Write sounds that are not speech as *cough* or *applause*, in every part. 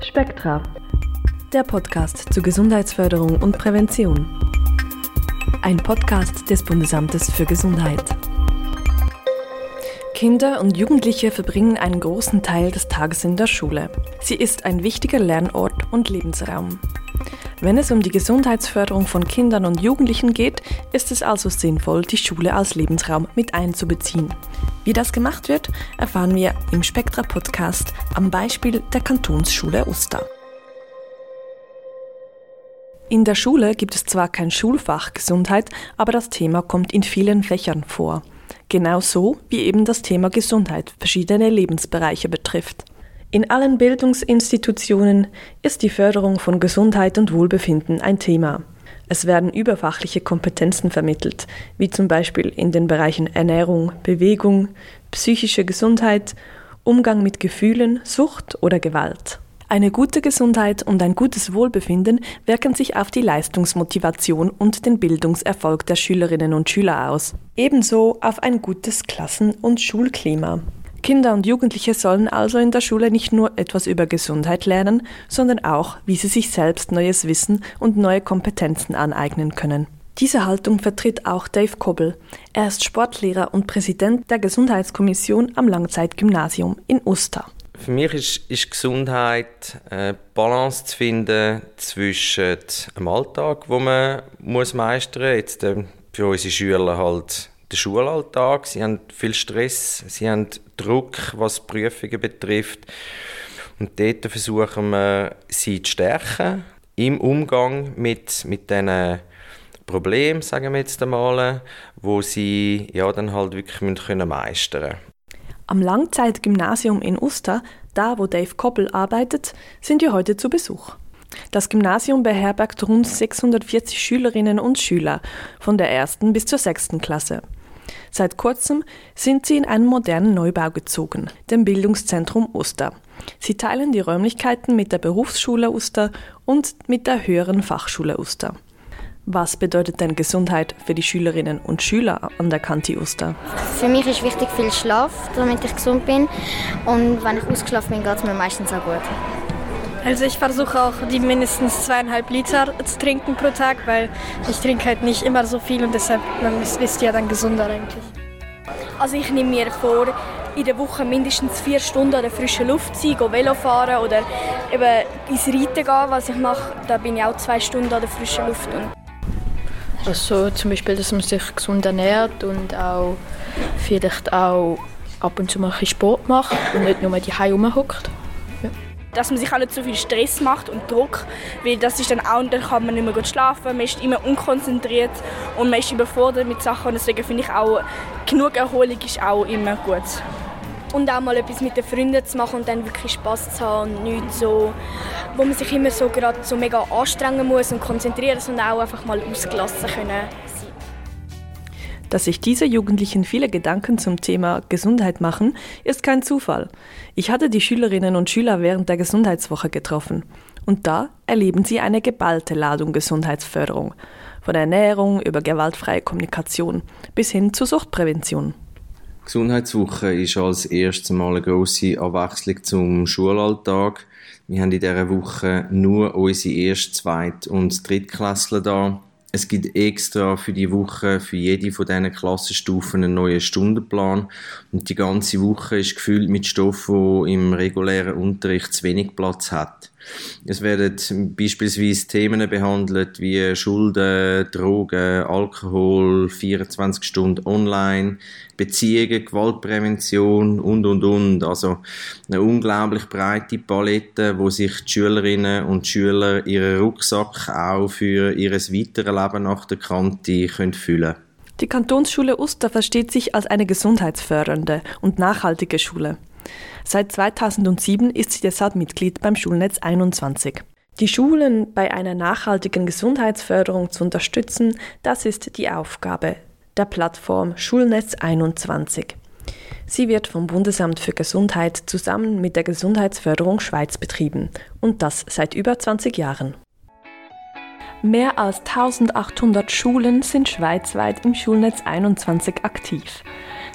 Spektra, der Podcast zur Gesundheitsförderung und Prävention. Ein Podcast des Bundesamtes für Gesundheit. Kinder und Jugendliche verbringen einen großen Teil des Tages in der Schule. Sie ist ein wichtiger Lernort und Lebensraum. Wenn es um die Gesundheitsförderung von Kindern und Jugendlichen geht, ist es also sinnvoll, die Schule als Lebensraum mit einzubeziehen. Wie das gemacht wird, erfahren wir im Spektra Podcast am Beispiel der Kantonsschule Uster. In der Schule gibt es zwar kein Schulfach Gesundheit, aber das Thema kommt in vielen Fächern vor. Genauso wie eben das Thema Gesundheit verschiedene Lebensbereiche betrifft. In allen Bildungsinstitutionen ist die Förderung von Gesundheit und Wohlbefinden ein Thema. Es werden überfachliche Kompetenzen vermittelt, wie zum Beispiel in den Bereichen Ernährung, Bewegung, psychische Gesundheit, Umgang mit Gefühlen, Sucht oder Gewalt. Eine gute Gesundheit und ein gutes Wohlbefinden wirken sich auf die Leistungsmotivation und den Bildungserfolg der Schülerinnen und Schüler aus, ebenso auf ein gutes Klassen- und Schulklima. Kinder und Jugendliche sollen also in der Schule nicht nur etwas über Gesundheit lernen, sondern auch, wie sie sich selbst neues Wissen und neue Kompetenzen aneignen können. Diese Haltung vertritt auch Dave Kobbel. Er ist Sportlehrer und Präsident der Gesundheitskommission am Langzeitgymnasium in Uster. Für mich ist, ist Gesundheit eine Balance zu finden zwischen dem Alltag, wo man muss meistern muss. Jetzt äh, für unsere Schüler halt der Schulalltag. Sie haben viel Stress, sie haben Druck, was Prüfungen betrifft. Und dort versuchen wir, sie zu stärken im Umgang mit, mit diesen Problemen, sagen wir jetzt einmal, wo sie ja dann halt wirklich können meistern können. Am Langzeitgymnasium in Uster, da wo Dave Koppel arbeitet, sind wir heute zu Besuch. Das Gymnasium beherbergt rund 640 Schülerinnen und Schüler von der ersten bis zur sechsten Klasse. Seit kurzem sind sie in einen modernen Neubau gezogen, dem Bildungszentrum Uster. Sie teilen die Räumlichkeiten mit der Berufsschule Uster und mit der höheren Fachschule Uster. Was bedeutet denn Gesundheit für die Schülerinnen und Schüler an der Kanti Uster? Für mich ist wichtig viel Schlaf, damit ich gesund bin. Und wenn ich ausgeschlafen bin, geht es mir meistens auch gut. Also ich versuche auch die mindestens zweieinhalb Liter zu trinken pro Tag, weil ich trinke halt nicht immer so viel und deshalb man ist ja dann gesunder eigentlich. Also ich nehme mir vor, in der Woche mindestens vier Stunden an der frischen Luft sein, gehen Velo fahren oder eben ins Reiten gehen, was ich mache. Da bin ich auch zwei Stunden an der frischen Luft. Also zum Beispiel, dass man sich gesund ernährt und auch vielleicht auch ab und zu mal ein Sport macht und nicht nur die Hause rumhockt dass man sich auch nicht so viel Stress macht und Druck, weil das ist dann auch, dann kann man nicht mehr gut schlafen, man ist immer unkonzentriert und man ist überfordert mit Sachen und deswegen finde ich auch, genug Erholung ist auch immer gut. Und auch mal etwas mit den Freunden zu machen und dann wirklich Spaß zu haben und nicht so, wo man sich immer so gerade so mega anstrengen muss und konzentrieren, sondern auch einfach mal ausgelassen können dass sich diese Jugendlichen viele Gedanken zum Thema Gesundheit machen, ist kein Zufall. Ich hatte die Schülerinnen und Schüler während der Gesundheitswoche getroffen. Und da erleben sie eine geballte Ladung Gesundheitsförderung. Von Ernährung über gewaltfreie Kommunikation bis hin zur Suchtprävention. Gesundheitswoche ist als erstes Mal eine grosse Abwechslung zum Schulalltag. Wir haben in dieser Woche nur unsere Erst-, Zweit- und Drittklässler da es gibt extra für die Woche, für jede von diesen Klassenstufen einen neuen Stundenplan. Und die ganze Woche ist gefüllt mit Stoff, wo im regulären Unterricht zu wenig Platz hat. Es werden beispielsweise Themen behandelt wie Schulden, Drogen, Alkohol, 24 Stunden online, Beziehungen, Gewaltprävention und, und, und. Also eine unglaublich breite Palette, wo sich die Schülerinnen und Schüler ihren Rucksack auch für ihr weiteres Leben nach der Kante können füllen Die Kantonsschule Uster versteht sich als eine gesundheitsfördernde und nachhaltige Schule. Seit 2007 ist sie deshalb Mitglied beim Schulnetz 21. Die Schulen bei einer nachhaltigen Gesundheitsförderung zu unterstützen, das ist die Aufgabe der Plattform Schulnetz 21. Sie wird vom Bundesamt für Gesundheit zusammen mit der Gesundheitsförderung Schweiz betrieben und das seit über 20 Jahren. Mehr als 1800 Schulen sind schweizweit im Schulnetz 21 aktiv.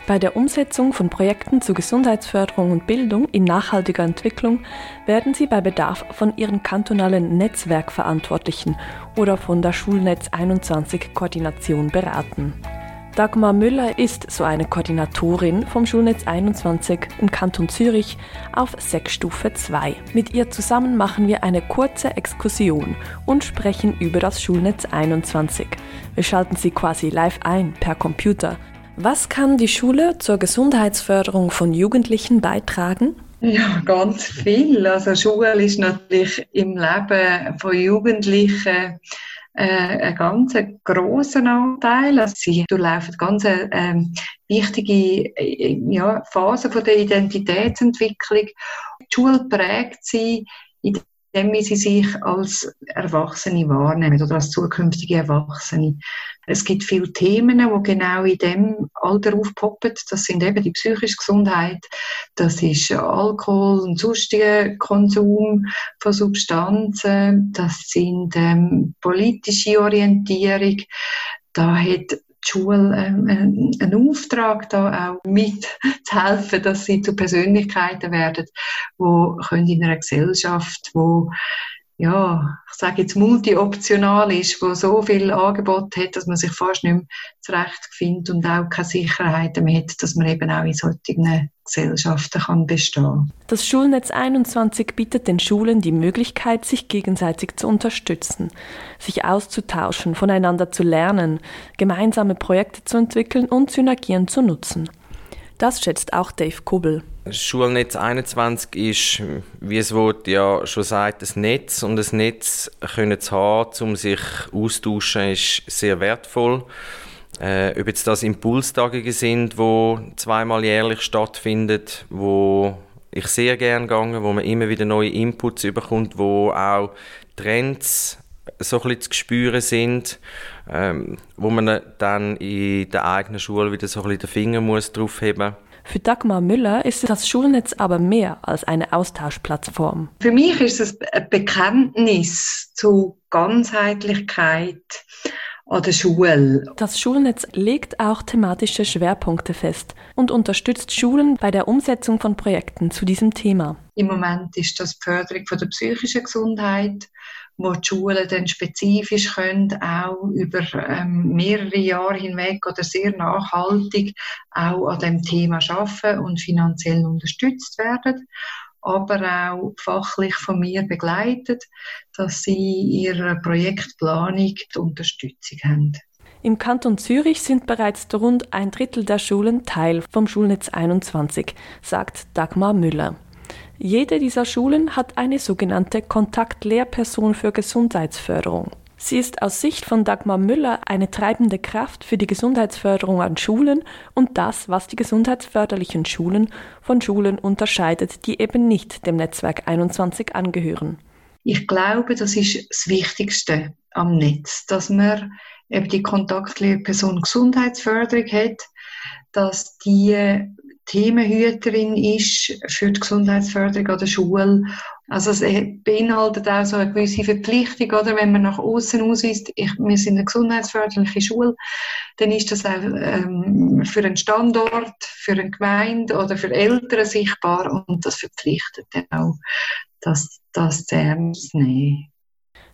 Bei der Umsetzung von Projekten zur Gesundheitsförderung und Bildung in nachhaltiger Entwicklung werden sie bei Bedarf von ihren kantonalen Netzwerkverantwortlichen oder von der Schulnetz 21 Koordination beraten. Dagmar Müller ist so eine Koordinatorin vom Schulnetz 21 im Kanton Zürich auf Sechsstufe 2. Mit ihr zusammen machen wir eine kurze Exkursion und sprechen über das Schulnetz 21. Wir schalten sie quasi live ein per Computer. Was kann die Schule zur Gesundheitsförderung von Jugendlichen beitragen? Ja, ganz viel. Also Schule ist natürlich im Leben von Jugendlichen äh, einen ganz grossen Anteil. Also sie durchlaufen ganz ähm, wichtige äh, ja, Phase von der Identitätsentwicklung. Die Schule prägt sie, indem wie sie sich als Erwachsene wahrnehmen oder als zukünftige Erwachsene. Es gibt viele Themen, die genau in dem Alter aufpoppen. Das sind eben die psychische Gesundheit, das ist Alkohol und sonstiger Konsum von Substanzen, das sind ähm, politische Orientierung. Da hat die Schule ähm, einen Auftrag, da auch mitzuhelfen, dass sie zu Persönlichkeiten werden, die in einer Gesellschaft, wo ja, ich sage jetzt multi-optional ist, wo so viel Angebot hat, dass man sich fast nicht mehr zurechtfindet und auch keine Sicherheit mehr hat, dass man eben auch in solchen Gesellschaften kann bestehen Das Schulnetz 21 bietet den Schulen die Möglichkeit, sich gegenseitig zu unterstützen, sich auszutauschen, voneinander zu lernen, gemeinsame Projekte zu entwickeln und Synergien zu nutzen. Das schätzt auch Dave Kubbel. Schulnetz 21 ist, wie es Wort ja schon sagt, ein Netz. Und ein Netz können zu haben, um sich austauschen, ist sehr wertvoll. Äh, ob jetzt das Impulstage sind, wo zweimal jährlich stattfinden, wo ich sehr gerne gehe, wo man immer wieder neue Inputs bekommt, wo auch Trends so ein bisschen zu spüren sind, ähm, wo man dann in der eigenen Schule wieder so ein bisschen den Finger muss drauf heben muss. Für Dagmar Müller ist das Schulnetz aber mehr als eine Austauschplattform. Für mich ist es ein Bekenntnis zu Ganzheitlichkeit an der Schule. Das Schulnetz legt auch thematische Schwerpunkte fest und unterstützt Schulen bei der Umsetzung von Projekten zu diesem Thema. Im Moment ist das die Förderung von der psychischen Gesundheit wo die Schulen dann spezifisch können, auch über ähm, mehrere Jahre hinweg oder sehr nachhaltig auch an dem Thema arbeiten und finanziell unterstützt werden aber auch fachlich von mir begleitet, dass sie in ihrer Projektplanung die Unterstützung haben. Im Kanton Zürich sind bereits rund ein Drittel der Schulen Teil vom Schulnetz 21, sagt Dagmar Müller. Jede dieser Schulen hat eine sogenannte Kontaktlehrperson für Gesundheitsförderung. Sie ist aus Sicht von Dagmar Müller eine treibende Kraft für die Gesundheitsförderung an Schulen und das, was die gesundheitsförderlichen Schulen von Schulen unterscheidet, die eben nicht dem Netzwerk 21 angehören. Ich glaube, das ist das Wichtigste am Netz, dass man eben die Kontaktlehrperson Gesundheitsförderung hat, dass die Themenhüterin ist für die Gesundheitsförderung an der Schule. Also es beinhaltet auch so eine gewisse Verpflichtung, oder? Wenn man nach außen ausweist, ich, wir sind eine gesundheitsförderliche Schule, dann ist das auch ähm, für einen Standort, für eine Gemeinde oder für Eltern sichtbar und das verpflichtet auch, das, das ernst nehmen.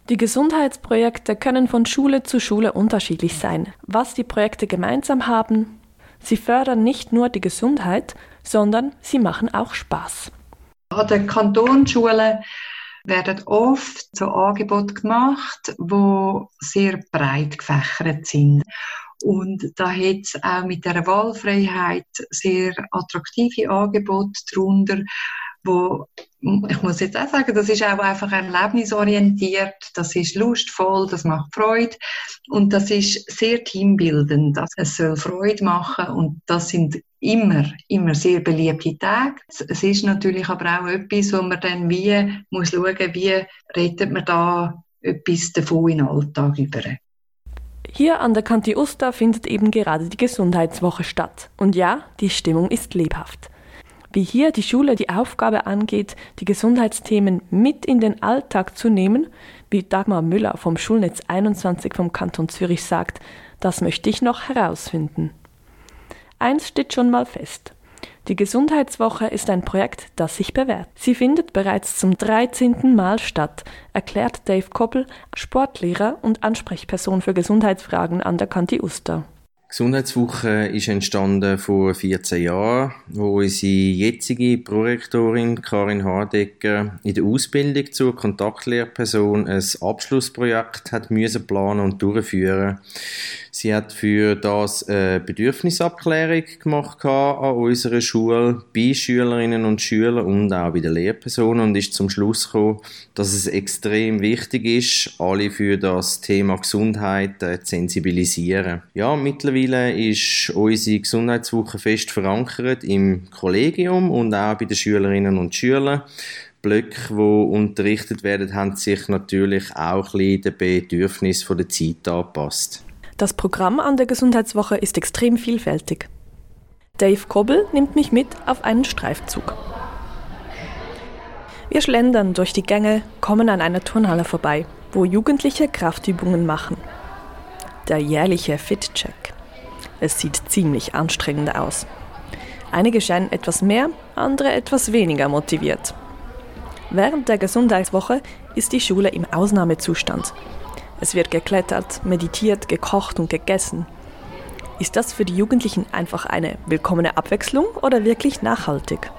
Die Gesundheitsprojekte können von Schule zu Schule unterschiedlich sein. Was die Projekte gemeinsam haben, Sie fördern nicht nur die Gesundheit, sondern sie machen auch Spaß. An den Kantonsschulen werden oft so Angebote gemacht, wo sehr breit gefächert sind. Und da hat es auch mit der Wahlfreiheit sehr attraktive Angebote darunter, wo ich muss jetzt auch sagen, das ist auch einfach erlebnisorientiert, das ist lustvoll, das macht Freude und das ist sehr teambildend. Also es soll Freude machen und das sind immer, immer sehr beliebte Tage. Es ist natürlich aber auch etwas, wo man dann wie muss schauen, wie rettet man da etwas davon in den Alltag über. Hier an der Kanti Uster findet eben gerade die Gesundheitswoche statt. Und ja, die Stimmung ist lebhaft wie hier die Schule die Aufgabe angeht, die Gesundheitsthemen mit in den Alltag zu nehmen, wie Dagmar Müller vom Schulnetz 21 vom Kanton Zürich sagt, das möchte ich noch herausfinden. Eins steht schon mal fest. Die Gesundheitswoche ist ein Projekt, das sich bewährt. Sie findet bereits zum 13. Mal statt, erklärt Dave Koppel, Sportlehrer und Ansprechperson für Gesundheitsfragen an der Kanti Uster. Gesundheitswoche ist entstanden vor 14 Jahren, wo unsere jetzige Prorektorin Karin Hardecker in der Ausbildung zur Kontaktlehrperson ein Abschlussprojekt hat müssen planen und durchführen. Sie hat für das eine Bedürfnisabklärung gemacht an unserer Schule bei Schülerinnen und Schülern und auch bei den Lehrpersonen und ist zum Schluss gekommen, dass es extrem wichtig ist, alle für das Thema Gesundheit äh, zu sensibilisieren. Ja, mittlerweile ist unsere Gesundheitswoche fest verankert im Kollegium und auch bei den Schülerinnen und Schülern. Blöcke, die unterrichtet werden, haben sich natürlich auch ein bisschen den Bedürfnissen der Zeit angepasst. Das Programm an der Gesundheitswoche ist extrem vielfältig. Dave Kobbel nimmt mich mit auf einen Streifzug. Wir schlendern durch die Gänge, kommen an einer Turnhalle vorbei, wo Jugendliche Kraftübungen machen. Der jährliche Fit-Check. Es sieht ziemlich anstrengend aus. Einige scheinen etwas mehr, andere etwas weniger motiviert. Während der Gesundheitswoche ist die Schule im Ausnahmezustand. Es wird geklettert, meditiert, gekocht und gegessen. Ist das für die Jugendlichen einfach eine willkommene Abwechslung oder wirklich nachhaltig?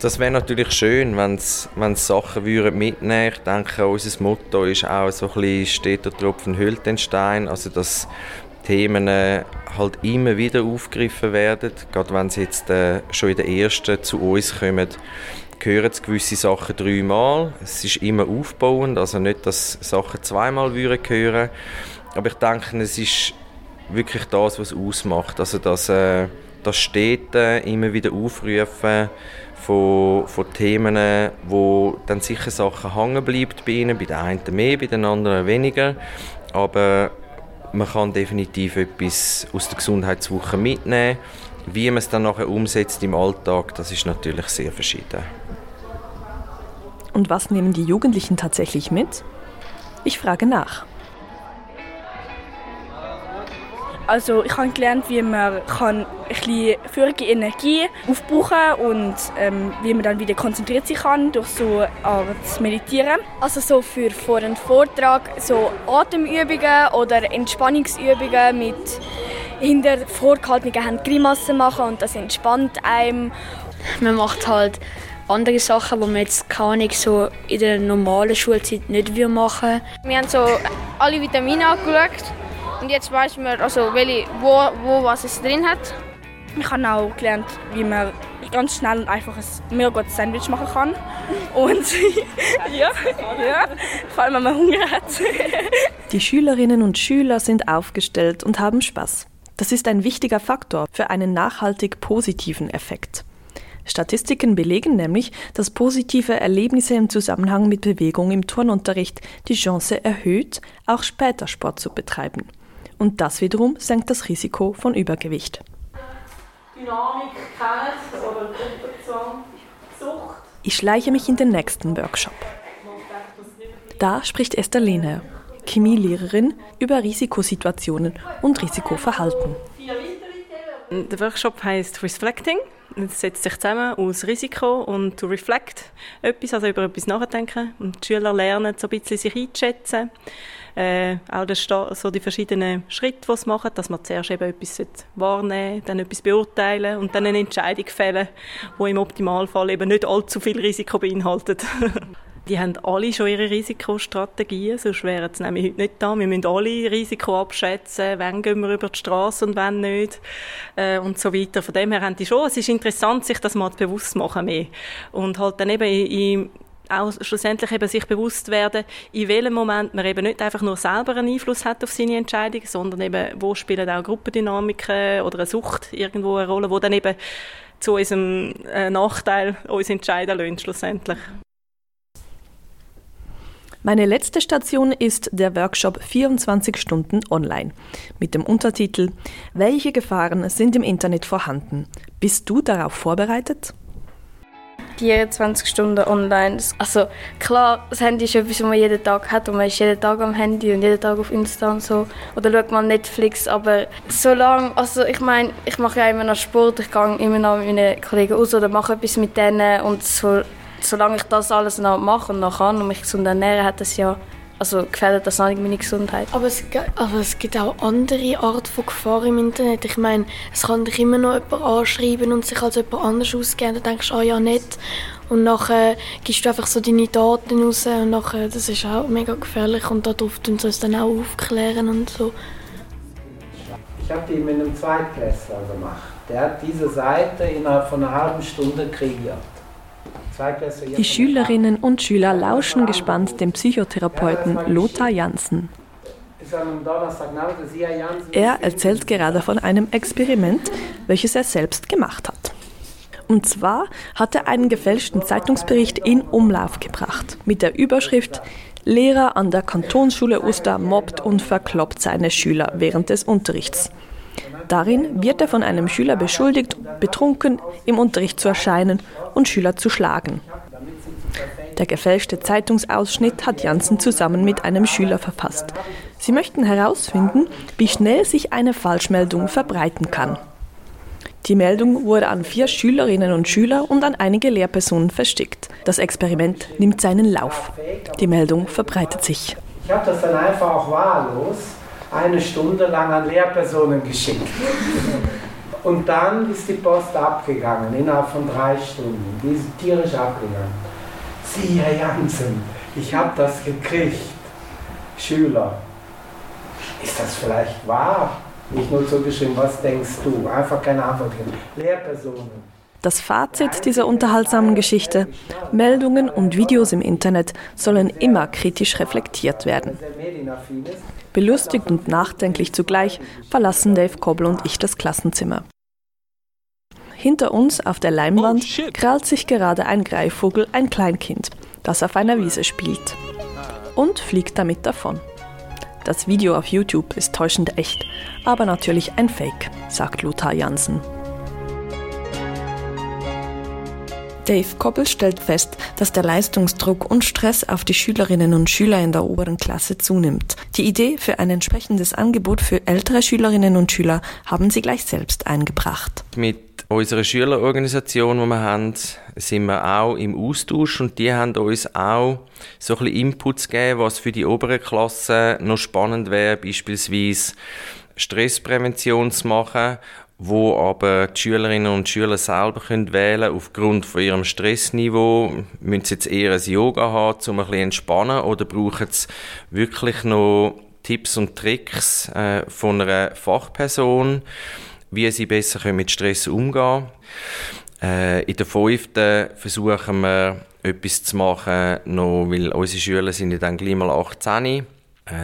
Das wäre natürlich schön, wenn es Sachen würden mitnehmen Ich denke, unser Motto ist auch so ein bisschen «Steht der Tropfen hüllt den Stein», also dass Themen äh, halt immer wieder aufgegriffen werden, gerade wenn sie jetzt äh, schon in der ersten zu uns kommen hören gewisse Sachen dreimal. Es ist immer aufbauend, also nicht, dass Sachen zweimal hören würden. Aber ich denke, es ist wirklich das, was es ausmacht. Also, dass äh, das Städte immer wieder aufrufen von, von Themen, wo dann sicher Sachen hängen bleiben bei ihnen, bei den einen mehr, bei den anderen weniger. Aber man kann definitiv etwas aus der Gesundheitswoche mitnehmen. Wie man es dann nachher umsetzt im Alltag, das ist natürlich sehr verschieden. Und was nehmen die Jugendlichen tatsächlich mit? Ich frage nach. Also ich habe gelernt, wie man kann ein bisschen völlige Energie aufbrauchen kann und ähm, wie man dann wieder konzentriert sich kann durch so Art Meditieren. Also so für vor einem Vortrag so Atemübungen oder Entspannungsübungen mit hinter vorgehaltenen Händen Grimassen machen und das entspannt einem. Man macht halt andere Sachen, die man jetzt nicht so in der normalen Schulzeit nicht machen Wir haben so alle Vitamine angeschaut und jetzt weiß man, also welche, wo, wo was es drin hat. Ich habe auch gelernt, wie man ganz schnell und einfach ein mega gutes Sandwich machen kann. Und *laughs* ja, ja, vor allem wenn man Hunger hat. Die Schülerinnen und Schüler sind aufgestellt und haben Spaß. Das ist ein wichtiger Faktor für einen nachhaltig positiven Effekt. Statistiken belegen nämlich, dass positive Erlebnisse im Zusammenhang mit Bewegung im Turnunterricht die Chance erhöht, auch später Sport zu betreiben. Und das wiederum senkt das Risiko von Übergewicht. Dynamik kennt oder Gruppenzwang, Sucht. Ich schleiche mich in den nächsten Workshop. Da spricht Esther Lehner, Chemielehrerin, über Risikosituationen und Risikoverhalten. Der Workshop heißt Reflecting es setzt sich zusammen aus Risiko und to reflect etwas, also über etwas nachdenken. Und die Schüler lernen so ein bisschen sich einzuschätzen. Äh, auch das, so die verschiedenen Schritte, die sie machen, dass man zuerst eben etwas wahrnehmen dann etwas beurteilen und dann eine Entscheidung fällen, die im Optimalfall eben nicht allzu viel Risiko beinhaltet. *laughs* Die haben alle schon ihre Risikostrategien, sonst wären sie nämlich heute nicht da. Wir müssen alle Risiko abschätzen, wann gehen wir über die Straße und wann nicht äh, und so weiter. Von dem her haben die schon, es ist interessant, sich das mal bewusst zu machen mehr. Und halt dann eben in, auch schlussendlich eben sich bewusst werden, in welchem Moment man eben nicht einfach nur selber einen Einfluss hat auf seine Entscheidung, sondern eben, wo spielen auch Gruppendynamiken oder eine Sucht irgendwo eine Rolle, wo dann eben zu unserem äh, Nachteil uns entscheiden lassen, schlussendlich. Meine letzte Station ist der Workshop 24 Stunden online mit dem Untertitel Welche Gefahren sind im Internet vorhanden? Bist du darauf vorbereitet? 24 Stunden online. Also klar, das Handy ist etwas, was man jeden Tag hat und man ist jeden Tag am Handy und jeden Tag auf Insta und so. Oder schaut mal Netflix, aber solange, also ich meine, ich mache ja immer noch Sport, ich gehe immer noch mit meinen Kollegen aus oder mache etwas mit denen und so, solange ich das alles noch mache und noch kann und mich gesund ernähren, hat das ja also gefährdet das auch nicht meine Gesundheit. Aber es, aber es gibt auch andere Arten von Gefahr im Internet. Ich meine, es kann dich immer noch jemand anschreiben und sich als jemand anders ausgeben. Dann denkst du, ah ja, nicht. Und nachher gibst du einfach so deine Daten raus und nachher, das ist auch mega gefährlich und darauf tun sie uns dann auch aufklären und so. Ich habe die mit einem Zweitklässler gemacht. Der hat diese Seite innerhalb von einer halben Stunde kreiert. Die Schülerinnen und Schüler lauschen gespannt dem Psychotherapeuten Lothar Janssen. Er erzählt gerade von einem Experiment, welches er selbst gemacht hat. Und zwar hat er einen gefälschten Zeitungsbericht in Umlauf gebracht mit der Überschrift Lehrer an der Kantonsschule Uster mobbt und verkloppt seine Schüler während des Unterrichts. Darin wird er von einem Schüler beschuldigt, betrunken im Unterricht zu erscheinen und Schüler zu schlagen. Der gefälschte Zeitungsausschnitt hat Janssen zusammen mit einem Schüler verfasst. Sie möchten herausfinden, wie schnell sich eine Falschmeldung verbreiten kann. Die Meldung wurde an vier Schülerinnen und Schüler und an einige Lehrpersonen versteckt. Das Experiment nimmt seinen Lauf. Die Meldung verbreitet sich. Ich habe das dann einfach auch wahllos eine Stunde lang an Lehrpersonen geschickt. Und dann ist die Post abgegangen, innerhalb von drei Stunden. Die ist tierisch abgegangen. Sie, Herr Jansen, ich habe das gekriegt. Schüler, ist das vielleicht wahr? Nicht nur zugeschrieben, was denkst du? Einfach keine Antwort geben. Lehrpersonen. Das Fazit dieser unterhaltsamen Geschichte, Meldungen und Videos im Internet sollen immer kritisch reflektiert werden. Belustigt und nachdenklich zugleich verlassen Dave Kobbel und ich das Klassenzimmer. Hinter uns auf der Leinwand oh, krallt sich gerade ein Greifvogel, ein Kleinkind, das auf einer Wiese spielt. Und fliegt damit davon. Das Video auf YouTube ist täuschend echt, aber natürlich ein Fake, sagt Lothar Jansen. Dave Koppel stellt fest, dass der Leistungsdruck und Stress auf die Schülerinnen und Schüler in der oberen Klasse zunimmt. Die Idee für ein entsprechendes Angebot für ältere Schülerinnen und Schüler haben sie gleich selbst eingebracht. Mit unserer Schülerorganisation, die wir haben, sind wir auch im Austausch und die haben uns auch so ein bisschen Inputs gegeben, was für die oberen Klassen noch spannend wäre, beispielsweise Stressprävention zu machen wo aber die Schülerinnen und Schüler selber können wählen aufgrund von ihrem Stressniveau. Müssen sie jetzt eher ein Yoga haben, um ein bisschen entspannen, oder brauchen sie wirklich noch Tipps und Tricks äh, von einer Fachperson, wie sie besser mit Stress umgehen können. Äh, in der fünften versuchen wir etwas zu machen, noch, weil unsere Schüler sind ja dann gleich mal 18 äh,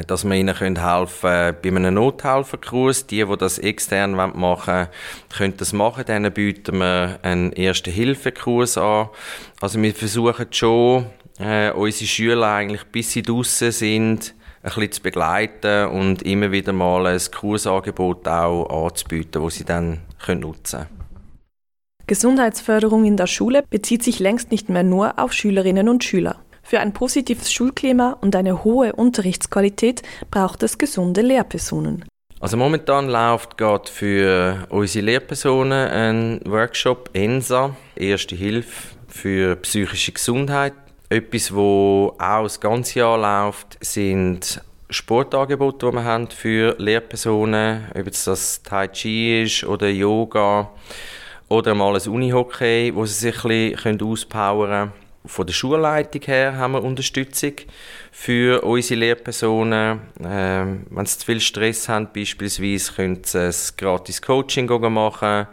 dass wir ihnen helfen können bei einem Nothelferkurs. Die, die das extern machen wollen, können das machen. Denen bieten wir einen Erste-Hilfe-Kurs an. Also wir versuchen schon, äh, unsere Schüler eigentlich, bis sie draußen sind, ein bisschen zu begleiten und immer wieder mal ein Kursangebot auch anzubieten, das sie dann nutzen können. Gesundheitsförderung in der Schule bezieht sich längst nicht mehr nur auf Schülerinnen und Schüler. Für ein positives Schulklima und eine hohe Unterrichtsqualität braucht es gesunde Lehrpersonen. Also momentan läuft gerade für unsere Lehrpersonen ein Workshop ENSA, Erste Hilfe für psychische Gesundheit. Etwas, wo auch das ganze Jahr läuft, sind Sportangebote, die wir haben für Lehrpersonen, ob es das Tai Chi ist oder Yoga oder mal ein Unihockey, wo sie sich ein bisschen auspowern können. Von der Schulleitung her haben wir Unterstützung für unsere Lehrpersonen. Ähm, wenn sie zu viel Stress haben, beispielsweise, können sie ein gratis Coaching machen.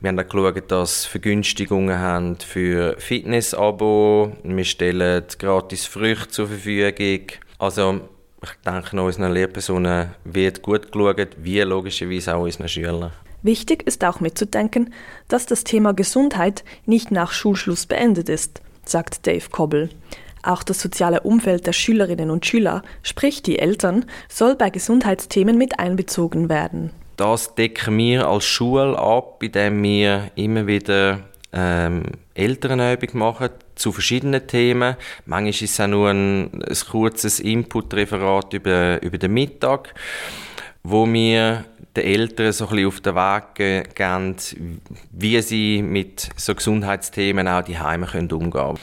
Wir haben auch geschaut, dass Vergünstigungen haben für Fitness-Abo. Wir stellen gratis Früchte zur Verfügung. Also, ich denke, unseren Lehrpersonen wird gut geschaut, wie logischerweise auch unseren Schülern. Wichtig ist auch mitzudenken, dass das Thema Gesundheit nicht nach Schulschluss beendet ist sagt Dave Kobbel. Auch das soziale Umfeld der Schülerinnen und Schüler, sprich die Eltern, soll bei Gesundheitsthemen mit einbezogen werden. Das decken wir als Schule ab, indem wir immer wieder ähm, Elternübung machen zu verschiedenen Themen. Manchmal ist es auch nur ein, ein kurzes Input-Referat über, über den Mittag, wo wir den Eltern so ein bisschen auf den Weg geben, wie sie mit so Gesundheitsthemen auch die Heime umgehen können.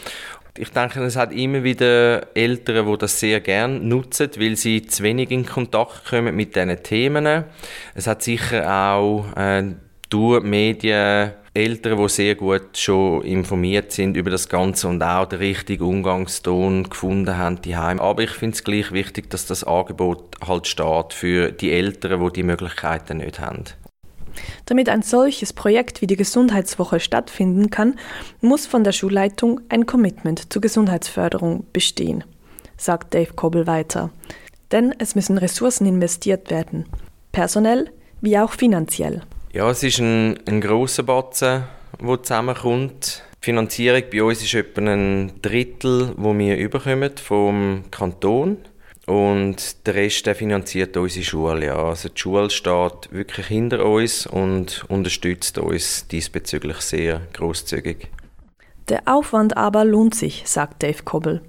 Ich denke, es hat immer wieder Eltern, die das sehr gerne nutzen, weil sie zu wenig in Kontakt kommen mit diesen Themen. Es hat sicher auch äh, durch die Medien Eltern, die sehr gut schon informiert sind über das Ganze und auch den richtigen Umgangston gefunden haben die Aber ich finde es gleich wichtig, dass das Angebot halt steht für die Eltern, die die Möglichkeiten nicht haben. Damit ein solches Projekt wie die Gesundheitswoche stattfinden kann, muss von der Schulleitung ein Commitment zur Gesundheitsförderung bestehen, sagt Dave Kobel weiter. Denn es müssen Ressourcen investiert werden, personell wie auch finanziell. Ja, es ist ein, ein grosser Batzen, der zusammenkommt. Die Finanzierung bei uns ist etwa ein Drittel, wo wir überkommen vom Kanton. Und der Rest der finanziert unsere Schule. Ja. Also die Schule steht wirklich hinter uns und unterstützt uns diesbezüglich sehr großzügig. Der Aufwand aber lohnt sich, sagt Dave Kobbel.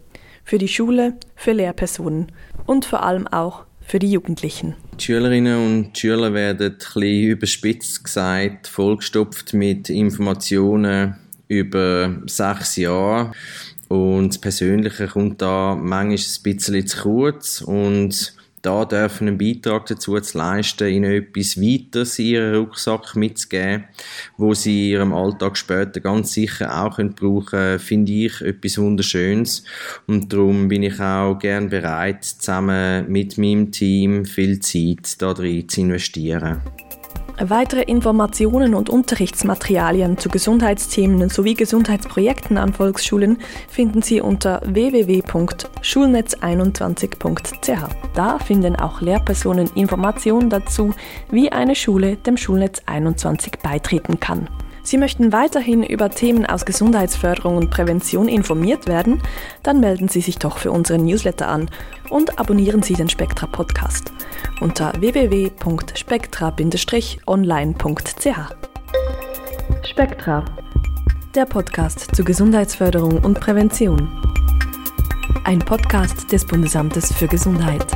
Für die Schule, für Lehrpersonen und vor allem auch für die Jugendlichen. Die Schülerinnen und Schüler werden bisschen überspitzt gesagt, vollgestopft mit Informationen über sechs Jahre. Und das Persönliche kommt da manchmal ein bisschen zu kurz und da dürfen einen Beitrag dazu zu leisten, ihnen etwas weiteres in ihren Rucksack mitzugeben, wo sie in ihrem Alltag später ganz sicher auch können brauchen finde ich etwas Wunderschönes. Und darum bin ich auch gern bereit, zusammen mit meinem Team viel Zeit da drin zu investieren. Weitere Informationen und Unterrichtsmaterialien zu Gesundheitsthemen sowie Gesundheitsprojekten an Volksschulen finden Sie unter www.schulnetz21.ch. Da finden auch Lehrpersonen Informationen dazu, wie eine Schule dem Schulnetz 21 beitreten kann. Sie möchten weiterhin über Themen aus Gesundheitsförderung und Prävention informiert werden? Dann melden Sie sich doch für unseren Newsletter an und abonnieren Sie den Spektra Podcast unter www.spektra-online.ch. Spektra, der Podcast zur Gesundheitsförderung und Prävention. Ein Podcast des Bundesamtes für Gesundheit.